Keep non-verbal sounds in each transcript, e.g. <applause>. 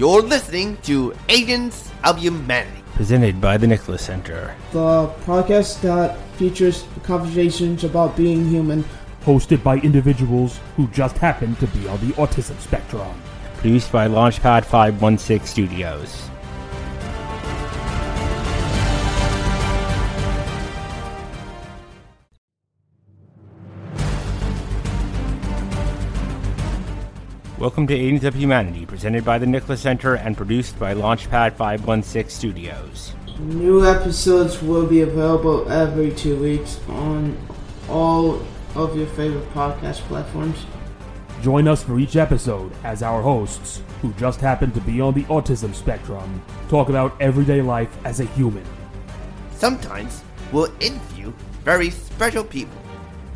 You're listening to Agents of Humanity. Presented by the Nicholas Center. The podcast that features conversations about being human. Hosted by individuals who just happen to be on the autism spectrum. Produced by Launchpad 516 Studios. Welcome to Agents of Humanity, presented by the Nicholas Center and produced by Launchpad 516 Studios. New episodes will be available every two weeks on all of your favorite podcast platforms. Join us for each episode as our hosts, who just happen to be on the autism spectrum, talk about everyday life as a human. Sometimes we'll interview very special people,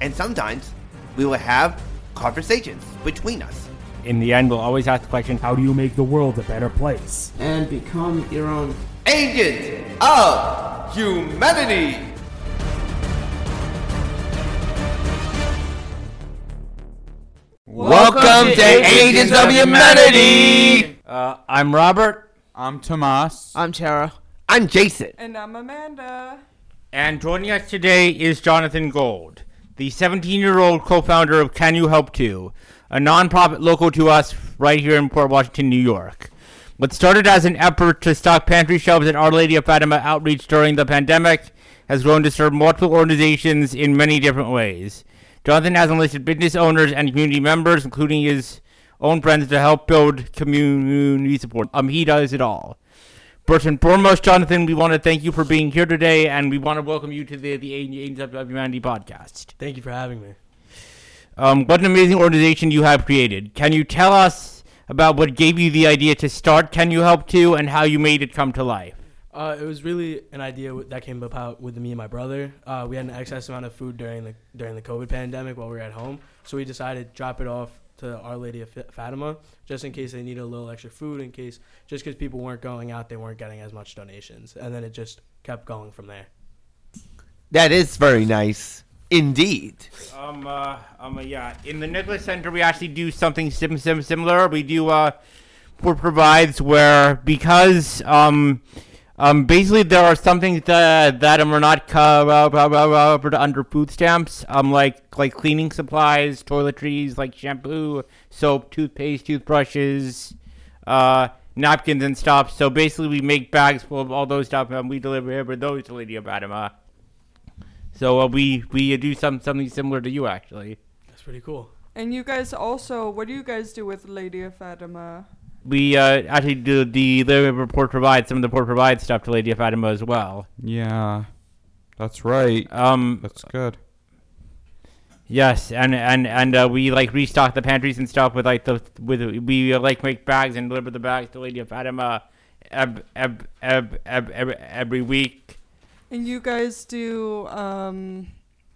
and sometimes we will have conversations between us. In the end, we'll always ask the question How do you make the world a better place? And become your own agent of Humanity. Welcome to Agents of Humanity. Uh, I'm Robert, I'm Tomas. I'm Tara. I'm Jason. And I'm Amanda. and joining us today is Jonathan Gold, the 17 year old co founder of Can You Help Too, a nonprofit local to us right here in Port Washington, New York. What started as an effort to stock pantry shelves at Our Lady of Fatima outreach during the pandemic has grown to serve multiple organizations in many different ways. Jonathan has enlisted business owners and community members, including his own friends, to help build community support. Um, he does it all. First and foremost, Jonathan, we want to thank you for being here today, and we want to welcome you to the the Agents of Humanity podcast. Thank you for having me. Um, what an amazing organization you have created. Can you tell us about what gave you the idea to start Can You Help Too and how you made it come to life? Uh, it was really an idea that came about with me and my brother. Uh, we had an excess amount of food during the during the COVID pandemic while we were at home, so we decided to drop it off to Our Lady of Fatima just in case they needed a little extra food. In case just because people weren't going out, they weren't getting as much donations, and then it just kept going from there. That is very nice indeed. Um, uh, um, yeah. In the Nicholas Center, we actually do something sim- sim- similar. We do, uh, Port Provides where because, um, um, basically there are some things that, that are not covered under food stamps, um, like, like cleaning supplies, toiletries, like shampoo, soap, toothpaste, toothbrushes, uh, napkins and stuff. So basically we make bags full of all those stuff and we deliver those to Lady of. So uh, we we do some something similar to you actually. That's pretty cool. And you guys also, what do you guys do with Lady of Fatima? We uh, actually do the the report provides some of the report provides stuff to Lady of Fatima as well. Yeah, that's right. Um, That's good. yes, and and and uh, we like restock the pantries and stuff with like the with we uh, like make bags and deliver the bags to Lady of Fatima eb, eb, eb, eb, eb, every week. And you guys do, um,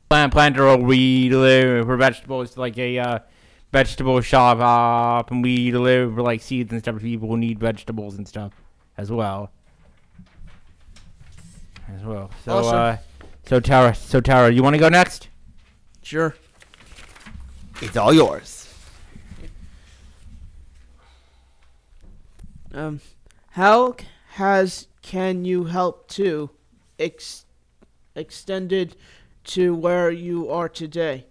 Plant planter or we deliver for vegetables to like a uh, vegetable shop up, and we deliver like seeds and stuff to people who need vegetables and stuff as well. As well. So Awesome. uh, so Tara, so Tara, you want to go next? Sure. It's all yours. Um, how has Can You Help Too ex- extended to where you are today?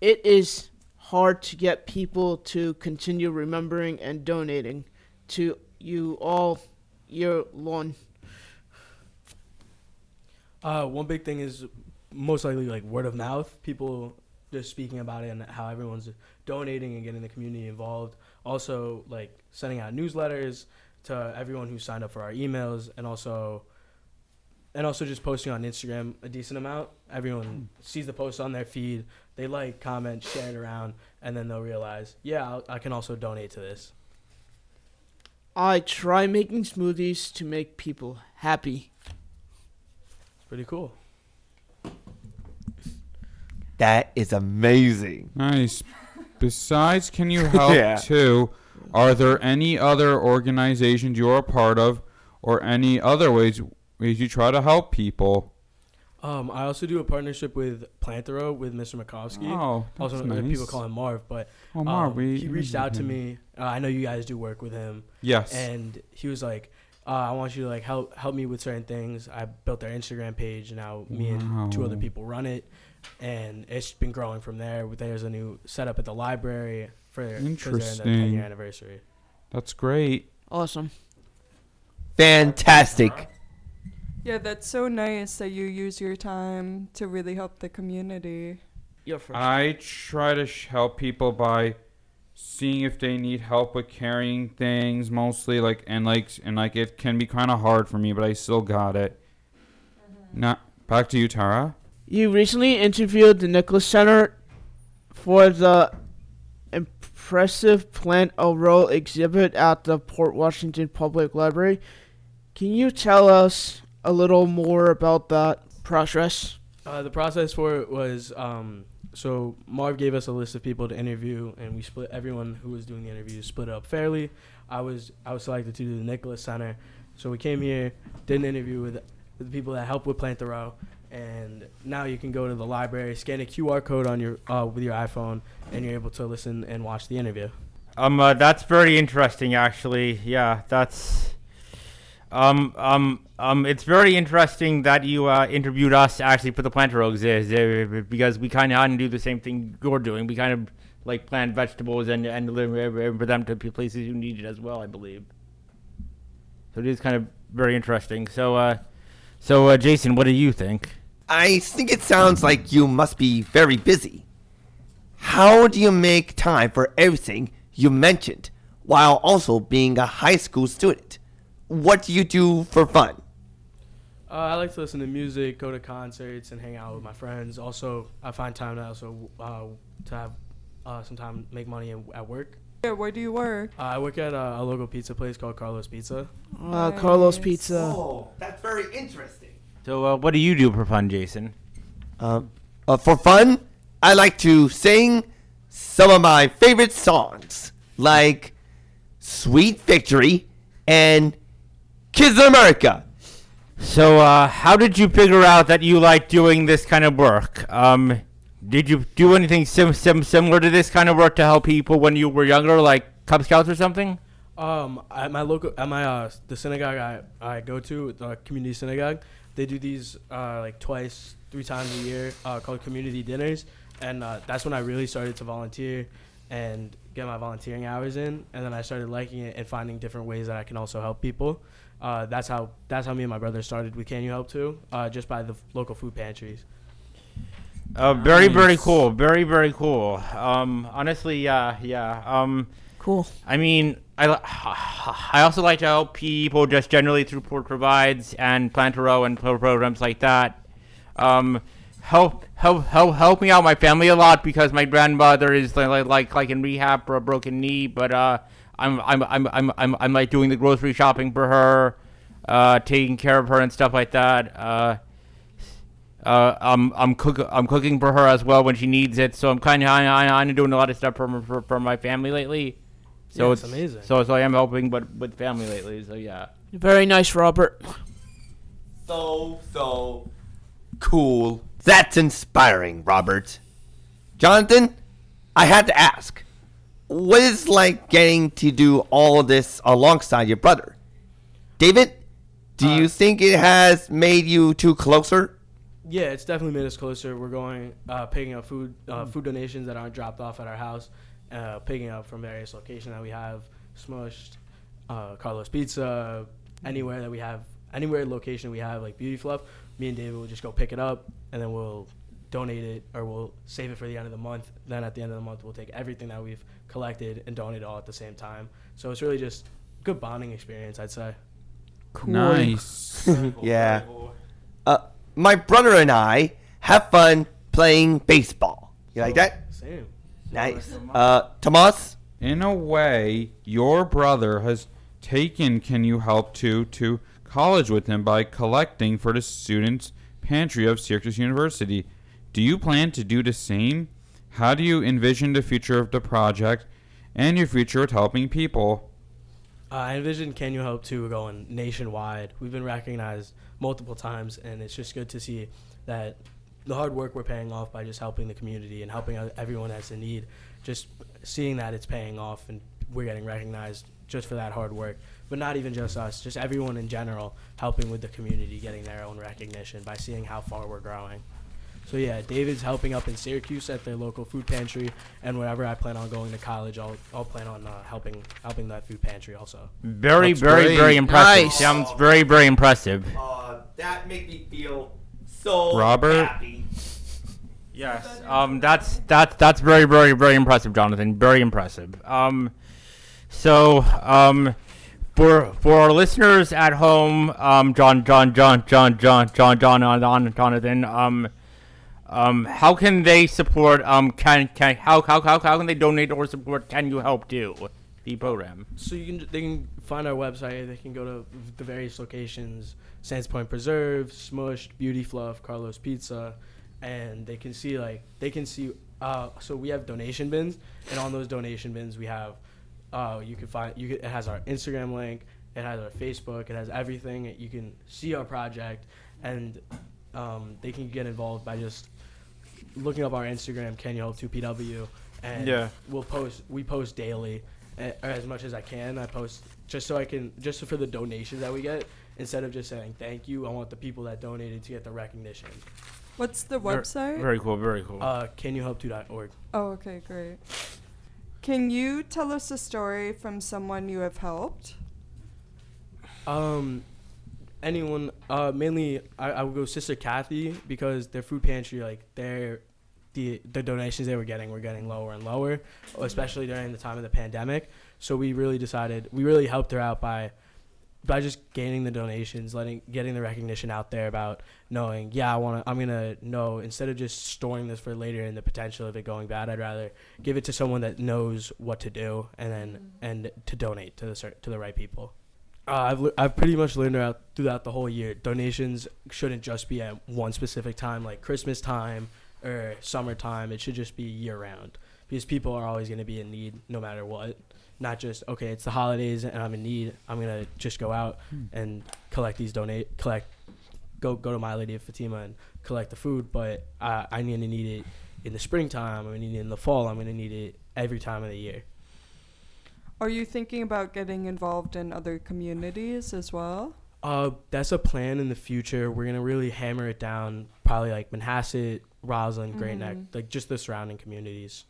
It is hard to get people to continue remembering and donating to you all year long. Uh, one big thing is most likely like word of mouth. People just speaking about it and how everyone's donating and getting the community involved. Also, like sending out newsletters to everyone who signed up for our emails, and also, and also just posting on Instagram a decent amount. Everyone hmm. sees the post on their feed. They like, comment, share it around, and then they'll realize, yeah, I'll, I can also donate to this. I try making smoothies to make people happy. It's pretty cool. That is amazing. Nice. Besides, can you <laughs> help Yeah. too? Are there any other organizations you're a part of, or any other ways ways you try to help people? Um, I also do a partnership with Plant a Row with Mr. Makovsky. Oh, that's also, nice. people call him Marv, but Oh, Marv, um, we he reached out to me. Uh, I know you guys do work with him, Yes. and he was like, uh, "I want you to like help help me with certain things." I built their Instagram page. Now me and two other people run it, and it's been growing from there. There's a new setup at the library for for their 10 year anniversary. That's great. Awesome. Fantastic. Yeah, that's so nice that you use your time to really help the community. You're first. I try to sh- help people by seeing if they need help with carrying things mostly like and like and like it can be kind of hard for me but I still got it. Mm-hmm. Not back to you Tara. You recently interviewed the Nicholas Center for the impressive Plant a Row exhibit at the Port Washington Public Library. Can you tell us a little more about that process? Uh, the process for it was um, so Marv gave us a list of people to interview, and we split everyone who was doing the interview split up fairly. I was I was selected to do the Nicholas Center, so we came here, did an interview with, with the people that helped with Plant the Row, and now you can go to the library, scan a QR code on your uh, with your iPhone, and you're able to listen and watch the interview. Um, uh, that's very interesting, actually. Yeah, that's. Um, um, um, it's very interesting that you uh, interviewed us actually for the Plant a Row exhibit because we kind of hadn't do the same thing you're doing. We kind of like plant vegetables and and deliver them to be places who need it as well, I believe. So it is kind of very interesting. So, uh, so uh, Jason, what do you think? I think it sounds like you must be very busy. How do you make time for everything you mentioned while also being a high school student? What do you do for fun? Uh, I like to listen to music, go to concerts, and hang out with my friends. Also, I find time to also uh, to have uh, some time to make money at work. Yeah, where do you work? Uh, I work at a, a local pizza place called Carlos Pizza. Uh, Carlos Pizza. Oh, that's very interesting. So, uh, what do you do for fun, Jason? Um, uh, for fun, I like to sing some of my favorite songs, like "Sweet Victory" and "Kids of America." So, uh, how did you figure out that you like doing this kind of work? Um, did you do anything sim- sim- similar to this kind of work to help people when you were younger, like Cub Scouts or something? Um, at my local, at my uh, the synagogue I, I go to, the community synagogue, they do these uh, like twice, three times a year, uh, called community dinners, and uh, that's when I really started to volunteer and get my volunteering hours in, and then I started liking it and finding different ways that I can also help people. Uh, that's how that's how me and my brother started with Can You Help Too, uh, just by the f- local food pantries. Uh, very, very cool. Very, very cool. Um, honestly, yeah, yeah. Um, Cool. I mean, I, li- I also like to help people just generally through Port Provides and Plant a Row and pro- programs like that. Um, help, help, help, help me out my family a lot because my grandmother is like, like, like, like in rehab for a broken knee, but, uh, I'm, I'm, I'm, I'm, I'm, I'm like doing the grocery shopping for her, uh, taking care of her and stuff like that. Uh, uh, I'm I'm cook I'm cooking for her as well when she needs it. So I'm kind of I'm doing a lot of stuff for, for for my family lately. So Yeah, it's it's amazing. So so I am helping, but with family lately. So yeah. Very nice, Robert. So so cool. That's inspiring, Robert. Jonathan, I had to ask, what is like getting to do all this alongside your brother? David, do you think it has made you two closer? Yeah, it's definitely made us closer. We're going uh, picking up food uh, food donations that aren't dropped off at our house, uh, picking up from various locations that we have, Smushed, uh, Carlos Pizza, anywhere that we have, anywhere location we have like Beauty Fluff. Me and David will just go pick it up, and then we'll donate it or we'll save it for the end of the month. Then at the end of the month, we'll take everything that we've collected and donate it all at the same time. So it's really just good bonding experience, I'd say. Nice. <laughs> yeah. Uh, my brother and I have fun playing baseball. You like that? Same. Nice. Uh, Tomas? In a way, your brother has taken Can You Help Too to college with him by collecting for the students' pantry of Syracuse University. Do you plan to do the same? How do you envision the future of the project and your future with helping people? Uh, I envision Can You Help Too going nationwide. We've been recognized multiple times, and it's just good to see that the hard work we're paying off by just helping the community and helping everyone that's in need. Just seeing that it's paying off and we're getting recognized just for that hard work. But not even just us, just everyone in general helping with the community getting their own recognition by seeing how far we're growing. So yeah, David's helping up in Syracuse at their local food pantry, and whenever I plan on going to college, I'll I'll plan on uh, helping helping that food pantry also. Very, That's very, great. very impressive. Nice. Sounds very, very impressive. Uh, that made me feel so Robert? happy. Yes, um, that's that's that's very very very impressive, Jonathan. Very impressive. Um, so um, for for our listeners at home, um, John John John John John John John Jonathan, um, um, how can they support? Um, can can how how how how can they donate or support? Can you help do the program? So you can they can find our website. They can go to the various locations: Sands Point Preserve, Smushed, Beauty Fluff, Carlos Pizza, and they can see like they can see. Uh, so we have donation bins, and on those donation bins we have. Uh, you can find you. Can, it has our Instagram link. It has our Facebook. It has everything. You can see our project, and um, they can get involved by just looking up our Instagram. Can you help 2PW? And Yeah. we'll post. We post daily as much as I can. I post just so I can just for the donations that we get. Instead of just saying thank you, I want the people that donated to get the recognition. What's the Ver- website? Very cool. Very cool. Uh, canyouhelptoo.org. oh, okay, great. Can you tell us a story from someone you have helped? Um, anyone, uh, mainly I, I would go Sister Kathy because their food pantry, like their the the donations they were getting were getting lower and lower, especially during the time of the pandemic. So we really decided we really helped her out by by just gaining the donations, letting getting the recognition out there about knowing, yeah, I want to I'm going to know instead of just storing this for later and the potential of it going bad, I'd rather give it to someone that knows what to do and then and to donate to the to the right people. Uh, I've le- I've pretty much learned throughout throughout the whole year. Donations shouldn't just be at one specific time, like Christmas time or summertime. It should just be year round because people are always going to be in need no matter what. Not just okay, it's the holidays and I'm in need. I'm gonna just go out and collect these donate collect go go to My Lady of Fatima and collect the food. But I I'm gonna need it in the springtime. I'm gonna need it in the fall. I'm gonna need it every time of the year. Are you thinking about getting involved in other communities as well? Uh, that's a plan in the future. We're gonna really hammer it down, probably like Manhasset, Roslyn, Great Neck, Mhm. like just the surrounding communities.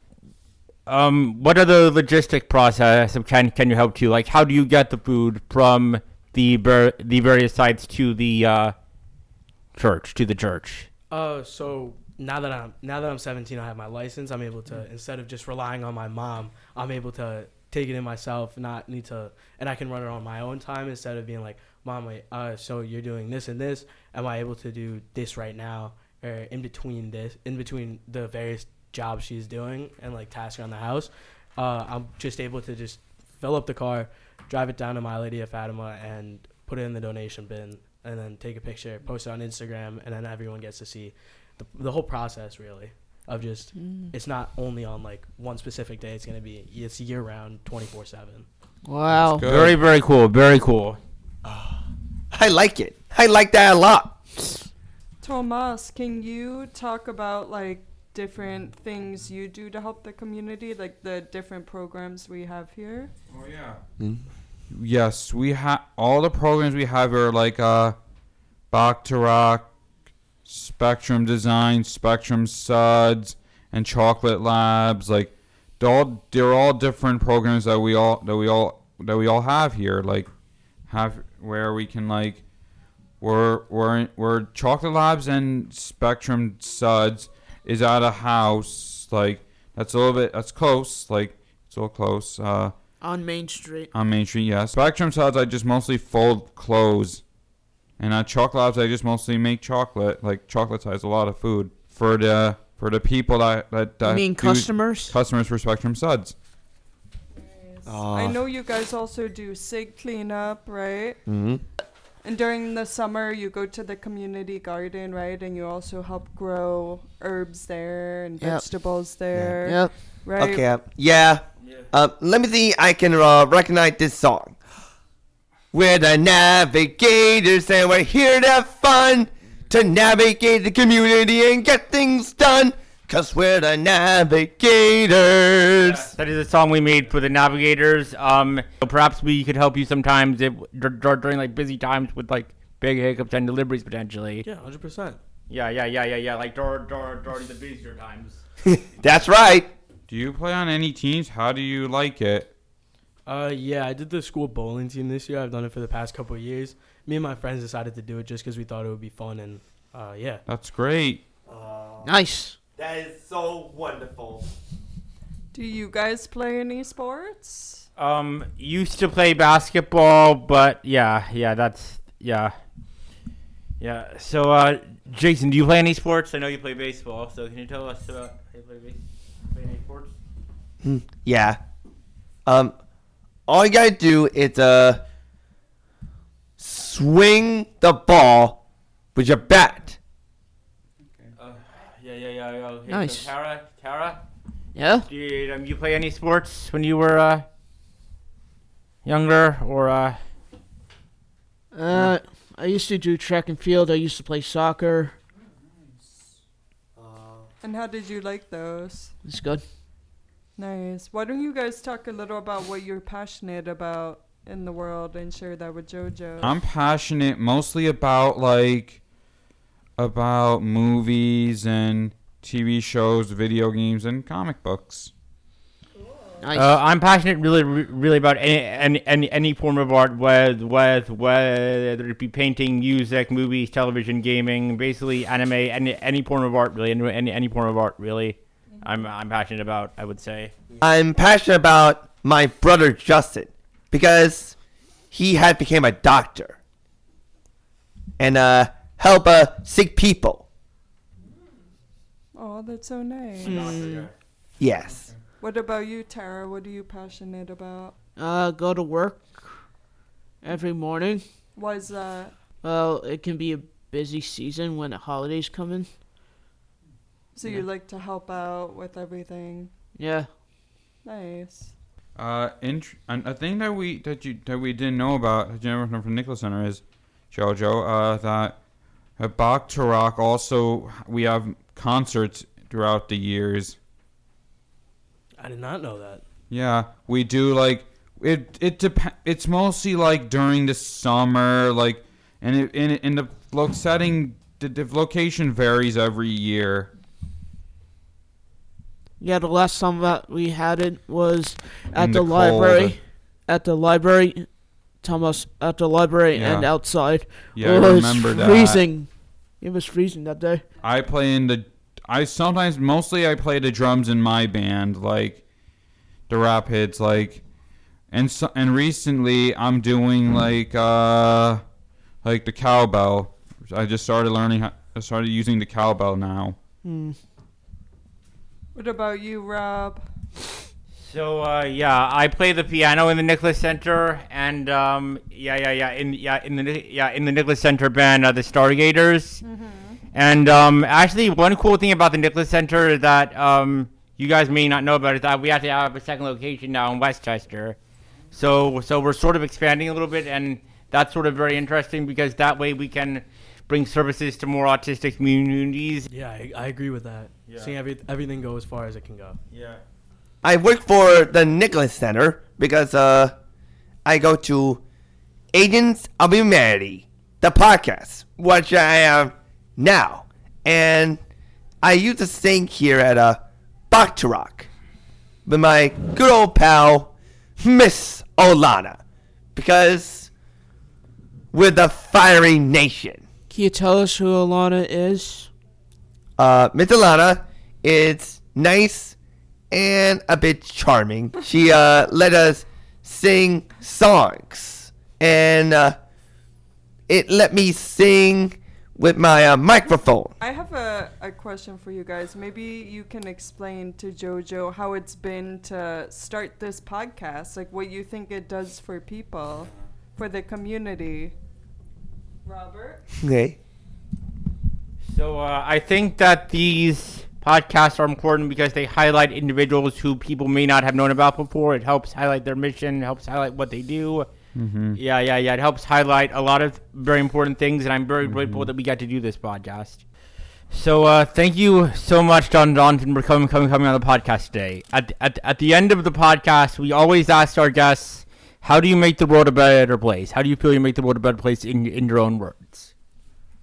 Um, what are the logistic process of can can you help to like how do you get the food from the ver- the various sites to the uh, church to the church? Uh, so now that I'm now that I'm 17, I have my license. I'm able to instead of just relying on my mom, I'm able to take it in myself, not need to, and I can run it on my own time instead of being like, mom, wait, uh, so you're doing this and this. Am I able to do this right now, or in between this, in between the various jobs she's doing and like tasks around the house? Uh, I'm just able to just fill up the car, drive it down to My Lady of Fatima, and put it in the donation bin, and then take a picture, post it on Instagram, and then everyone gets to see the, the whole process really of just it's not only on like one specific day. It's gonna be it's year round, twenty four seven. Wow. Very very cool. Very cool. <sighs> I like it. I like that a lot. Tomas, can you talk about like different things you do to help the community, like the different programs we have here? Oh yeah. Yes, we have all the programs we have are like uh, Bach to Rock, Spectrum Design, Spectrum Suds, and Chocolate Labs. Like, they're all they're all different programs that we all that we all that we all have here. Like, have where we can like, we're we're we're Chocolate Labs and Spectrum Suds is at a house like that's a little bit that's close like it's a little close. Uh, On Main Street. on Main Street, yes. Spectrum Suds, I just mostly fold clothes. And at Chocolate Labs, I just mostly make chocolate. Like, chocolate has a lot of food. For the for the people that, that, that you mean do- customers? customers for Spectrum Suds. I know you guys also do SIG cleanup, right? Mm-hmm. And during the summer, you go to the community garden, right? And you also help grow herbs there and Yep. vegetables there, Yep. right? Okay. uh, Yeah. Uh, let me see. I can uh, recognize this song. We're the navigators and we're here to have fun. to navigate the community and get things done. Cause we're the navigators. That is a song we made for the navigators. Um, so perhaps we could help you sometimes if, dur- dur- during like busy times with like big hiccups and deliveries potentially. Yeah, hundred percent. Yeah, yeah, yeah, yeah, yeah. Like dur- dur- during the busier times. <laughs> That's right. Do you play on any teams? How do you like it? Uh, yeah, I did the school bowling team this year. I've done it for the past couple of years. Me and my friends decided to do it just because we thought it would be fun, and uh, yeah. That's great. Nice. That is so wonderful. Do you guys play any sports? Um, used to play basketball, but yeah, yeah, that's yeah, yeah. So, uh, Jason, do you play any sports? I know you play baseball. So, can you tell us about how you play, base- play any sports? Hmm, Yeah. Um, all you gotta do is uh swing the ball with your bat. Yeah, yeah, yeah. yeah. Okay, Nice. So Tara, Tara, Yeah. did um, you play any sports when you were uh younger or uh? Uh, I used to do track and field. I used to play soccer. Nice. And how did you like those? It's good. Nice. Why don't you guys talk a little about what you're passionate about in the world and share that with JoJo? I'm passionate mostly about like about movies and TV shows, video games, and comic books. Nice. Uh, I'm passionate, really, really about any, any, any, any form of art, whether, whether, whether it be painting, music, movies, television, gaming, basically anime, any, any form of art, really, any, any, any form of art, really. I'm, I'm passionate about. I would say. I'm passionate about my brother Justin because he had became a doctor and uh help uh sick people. oh, that's so nice. Yes. What about you, Tara? What are you passionate about? Uh, go to work every morning. Why is that? Well, it can be a busy season when the holidays come in. So you like to help out with everything? Yeah. Nice. Uh, int- and a thing that we that you that we didn't know about that you never know from Nicholas Center is Jojo. Uh, that at Bach to Rock also we have concerts throughout the years. I did not know that. Yeah, we do like it. It dep- It's mostly like during the summer, like, and it, in in the lo- setting, the, the location varies every year. Yeah, the last time that we had it was at the, the library. cold. At the library, Thomas, at the library and Yeah. outside. Yeah, it I was remember that. freezing. It was freezing that day. I play in the. I sometimes mostly I play the drums in my band, like the rap hits, like, and so, and recently I'm doing like uh like the cowbell. I just started learning. How, I started using the cowbell now. Hmm. What about you, Rob? So uh, yeah, I play the piano in the Nicholas Center, and um, yeah, yeah, yeah, in yeah in the yeah in the Nicholas Center band, uh, the Stargators. And um, actually, one cool thing about the Nicholas Center that um, you guys may not know about is that we actually have a second location now in Westchester. So so we're sort of expanding a little bit, and that's sort of very interesting because that way we can bring services to more autistic communities. Yeah, I, I agree with that. Yeah. Seeing every, everything go as far as it can go. Yeah. I work for the Nicholas Center because uh I go to Agents of Humanity, the podcast, which I am now. And I used to sing here at uh Rock with my good old pal Miss Olana. Because we're the fiery nation. Can you tell us who Alana is? Uh, Miss Alana is nice and a bit charming. She uh, let us sing songs, and uh, it let me sing with my uh, microphone. I have a, a question for you guys. Maybe you can explain to JoJo how it's been to start this podcast, like what you think it does for people, for the community. Robert? Okay. So uh, I think that these podcasts are important because they highlight individuals who people may not have known about before. It helps highlight their mission, helps highlight what they do. Yeah, yeah, yeah. It helps highlight a lot of very important things, and I'm very grateful that we got to do this podcast. So, uh, thank you so much, John Johnson, for coming, coming, coming on the podcast today. At, at, at the end of the podcast, we always ask our guests, "How do you make the world a better place? How do you feel you make the world a better place in in your own words?"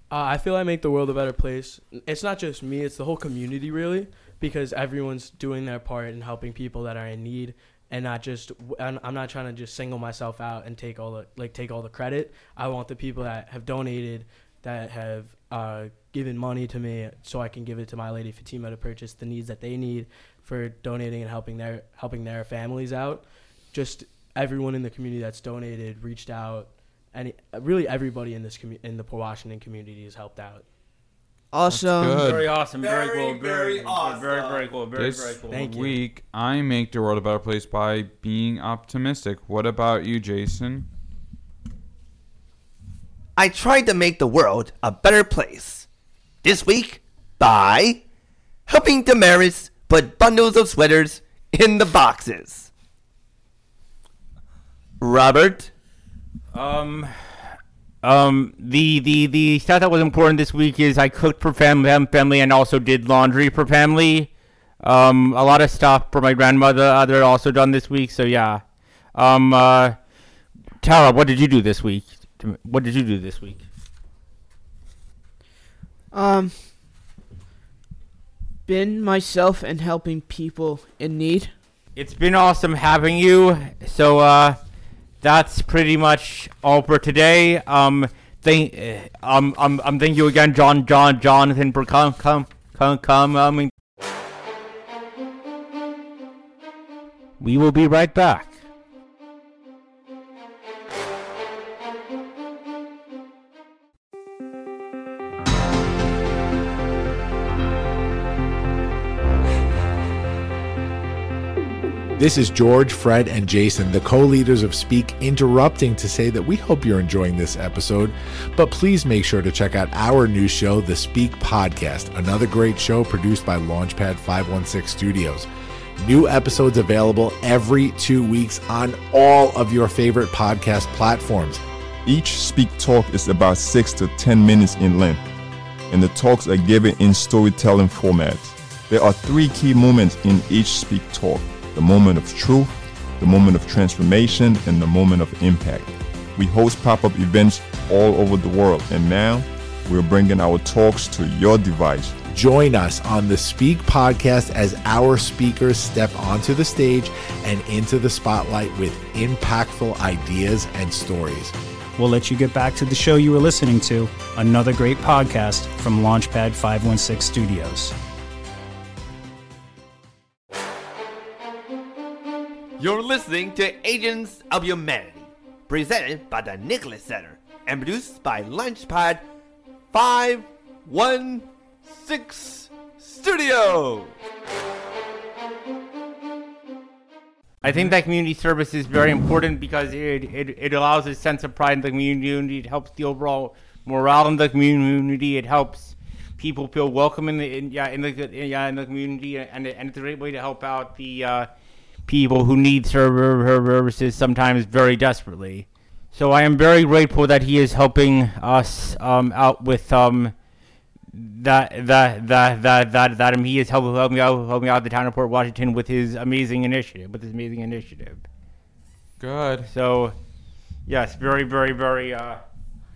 Uh, I feel I make the world a better place. It's not just me; it's the whole community, really, because everyone's doing their part and helping people that are in need, and not just. I'm, not trying to just single myself out and take all the like take all the credit. I want the people that have donated, that have uh, given money to me, so I can give it to my lady Fatima to purchase the needs that they need for donating and helping their helping their families out. Just everyone in the community that's donated, reached out, and really everybody in this commu- in the Port Washington community has helped out. Awesome. good. Very awesome. Very, Very, cool. Very, very awesome. Very, very cool. Very, this very cool. Thank you. week, I make the world a better place by being optimistic. What about you, Jason? I tried to make the world a better place. This week, by helping Damaris put bundles of sweaters in the boxes. Robert, Um, um, the the the stuff that was important this week is I cooked for family, family, and also did laundry for family. Um, a lot of stuff for my grandmother that I also done this week. So yeah. Um, uh, Tara, what did you do this week? What did you do this week? Um, been myself and helping people in need. It's been awesome having you. So uh, that's pretty much all for today. Um, thank uh, um um um thank you again, John John Jonathan for come come come come um. We will be right back. This is George, Fred, and Jason, the co leaders of Speak, interrupting to say that we hope you're enjoying this episode. But please make sure to check out our new show, The Speak Podcast, another great show produced by Launchpad 516 Studios. New episodes available every two weeks on all of your favorite podcast platforms. Each Speak Talk is about 6 to 10 minutes in length, and the talks are given in storytelling format. There are three key moments in each Speak Talk the moment of truth, the moment of transformation, and the moment of impact. We host pop up events all over the world, and now we're bringing our talks to your device. Join us on the Speak podcast as our speakers step onto the stage and into the spotlight with impactful ideas and stories. We'll let you get back to the show you were listening to, another great podcast from Launchpad 516 Studios. You're listening to Agents of Humanity, presented by the Nicholas Center and produced by Launchpad 516 Studio. I think that community service is very important because it, it, it allows a sense of pride in the community. It helps the overall morale in the community. It helps people feel welcome in the in, yeah in the yeah in the community, and and it's a great way to help out the uh, people who need server services sometimes very desperately. So I am very grateful that he is helping us um, out with um, that that that that that that he is helping helping out helping out the town of Port Washington with his amazing initiative with his amazing initiative. Good. So, yes, very very very. Uh,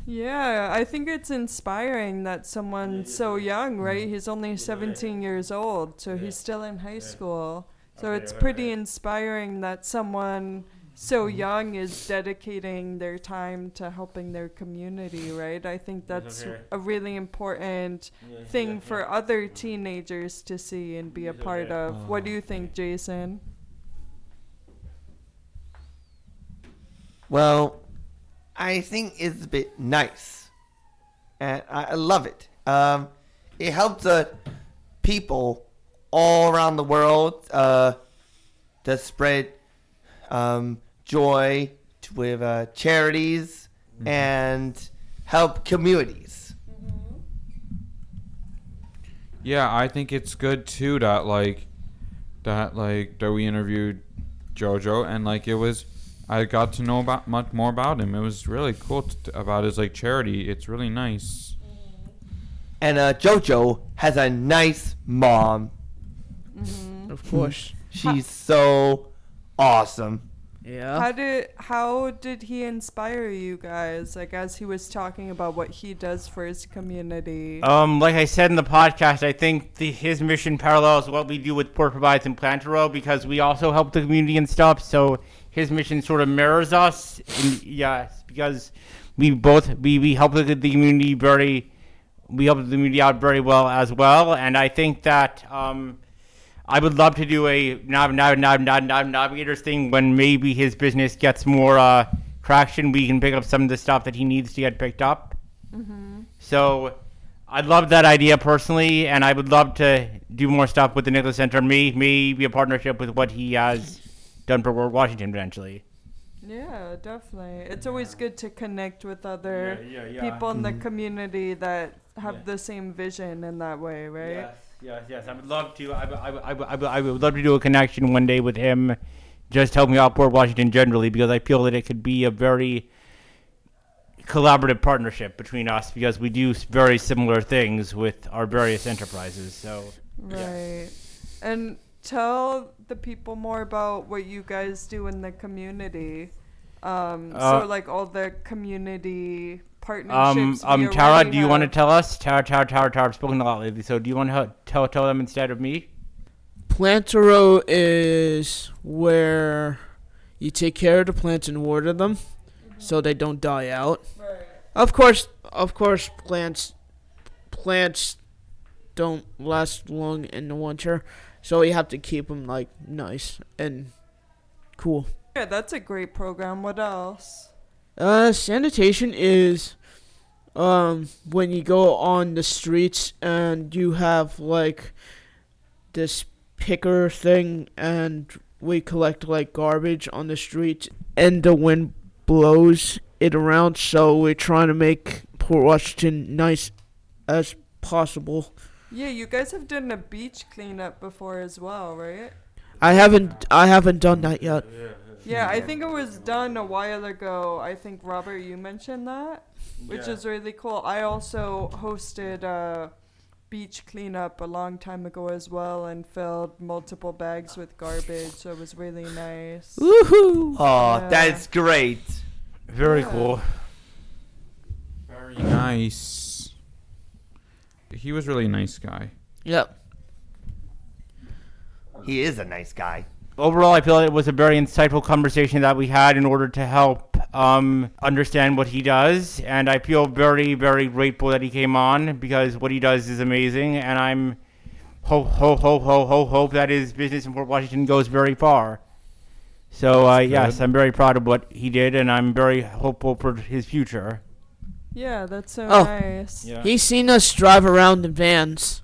Yeah, I think it's inspiring that someone so young, right? He's only 17 years old, so he's still in high school. So it's pretty inspiring that someone so young is dedicating their time to helping their community, right? I think that's okay. a really important thing for other teenagers to see and be a part of. What do you think, Jason? Well, I think it's a bit nice, and I, I love it. Um, it helps uh, people all around the world uh, to spread um, joy t- with uh, charities and help communities. Yeah, I think it's good too that like that like that we interviewed Jojo and like it was I got to know about much more about him. It was really cool t- about his like charity. It's really nice. And uh, JoJo has a nice mom. Of course. She's so awesome. Yeah. How did how did he inspire you guys? Like as he was talking about what he does for his community. Um, like I said in the podcast, I think the, his mission parallels what we do with Port Provides and Plant a Row because we also help the community and stuff. So his mission sort of mirrors us. In, yes, because we both we, we help the, the community very we help the community out very well as well. And I think that um, I would love to do a nav, nav, nav, nav, nav, navigators thing when maybe his business gets more uh, traction. We can pick up some of the stuff that he needs to get picked up. So I love that idea personally, and I would love to do more stuff with the Nicholas Center. May maybe a partnership with what he has done for World Washington eventually. Yeah, definitely. It's always good to connect with other Yeah, yeah, yeah. people in the community that have the same vision in that way, right? Yes, yes, yes. I would love to. I, would- I, I, would- I, I would love to do a connection one day with him, just helping out Port Washington generally, because I feel that it could be a very collaborative partnership between us because we do very similar things with our various enterprises. So Right. And tell the people more about what you guys do in the community. Um, Uh, so like all the community partnerships. we um, Tara, do you want to tell us? Tara, Tara, Tara, Tara, I've spoken a lot lately, so do you want to tell tell them instead of me? Plant a Row is where you take care of the plants and water them so they don't die out. Right. Of course, of course, plants plants don't last long in the winter, so you have to keep them like nice and cool. Yeah, that's a great program. What else? Uh, sanitation is um when you go on the streets and you have like this picker thing and we collect like garbage on the streets and the wind blows it around so we're trying to make Port Washington nice as possible. Yeah, you guys have done a beach cleanup before as well, right? I haven't I haven't done that yet. Yeah, I think it was done a while ago. I think Robert, you mentioned that, which is really cool. I also hosted a beach cleanup a long time ago as well, and filled multiple bags with garbage. So it was really nice. Woohoo! Oh, Yeah. that's great. Very Yeah. cool. Very nice. He was really a nice guy. Yep. He is a nice guy. Overall, I feel it was a very insightful conversation that we had in order to help um, understand what he does. And I feel very, very grateful that he came on because what he does is amazing. And I'm hope, hope, hope, hope, hope, hope that his business in Port Washington goes very far. So, uh, yes. I'm very proud of what he did, and I'm very hopeful for his future. Yeah, that's so Oh. nice. Yeah. He's seen us drive around in vans.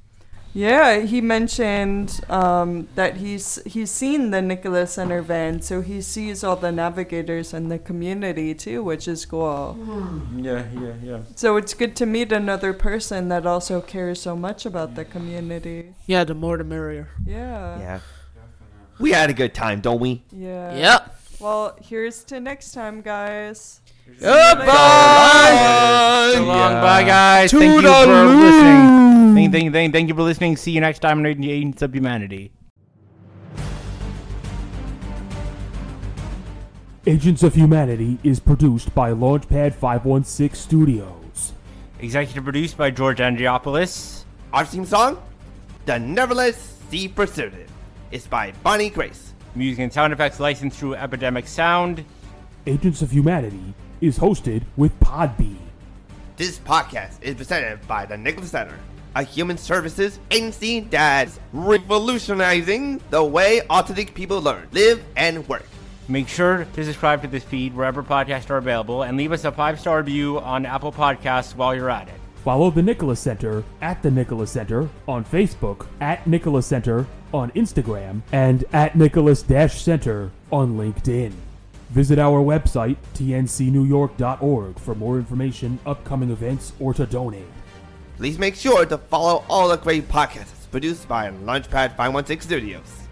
Yeah, he mentioned um, that he's he's seen the Nicholas Center van, so he sees all the navigators and the community too, which is cool. Yeah, yeah, yeah. So it's good to meet another person that also cares so much about the community. Yeah, the more the merrier. Yeah. Yeah. We had a good time, don't we? Yeah. Yep. Well, here's to next time, guys. Goodbye. So long, Yeah. bye guys. Thank you for listening. Thank, thank, thank, thank you for listening. See you next time on the Agents of Humanity. Agents of Humanity is produced by Launchpad 516 Studios. Executive produced by George Andriopoulos. Our theme song, The Nevertheless Sea Pursuited, is by Bonnie Grace. Music and sound effects licensed through Epidemic Sound. Agents of Humanity is hosted with Podbean. This podcast is presented by the Nicholas Center, a human services agency that's revolutionizing the way autistic people learn, live, and work. Make sure to subscribe to this feed wherever podcasts are available and leave us a five star review on Apple Podcasts while you're at it. Follow the Nicholas Center at the Nicholas Center on Facebook, at Nicholas Center on Instagram, and at Nicholas Center on LinkedIn. Visit our website, tncnewyork.org, for more information, upcoming events, or to donate. Please make sure to follow all the great podcasts produced by Launchpad 516 Studios.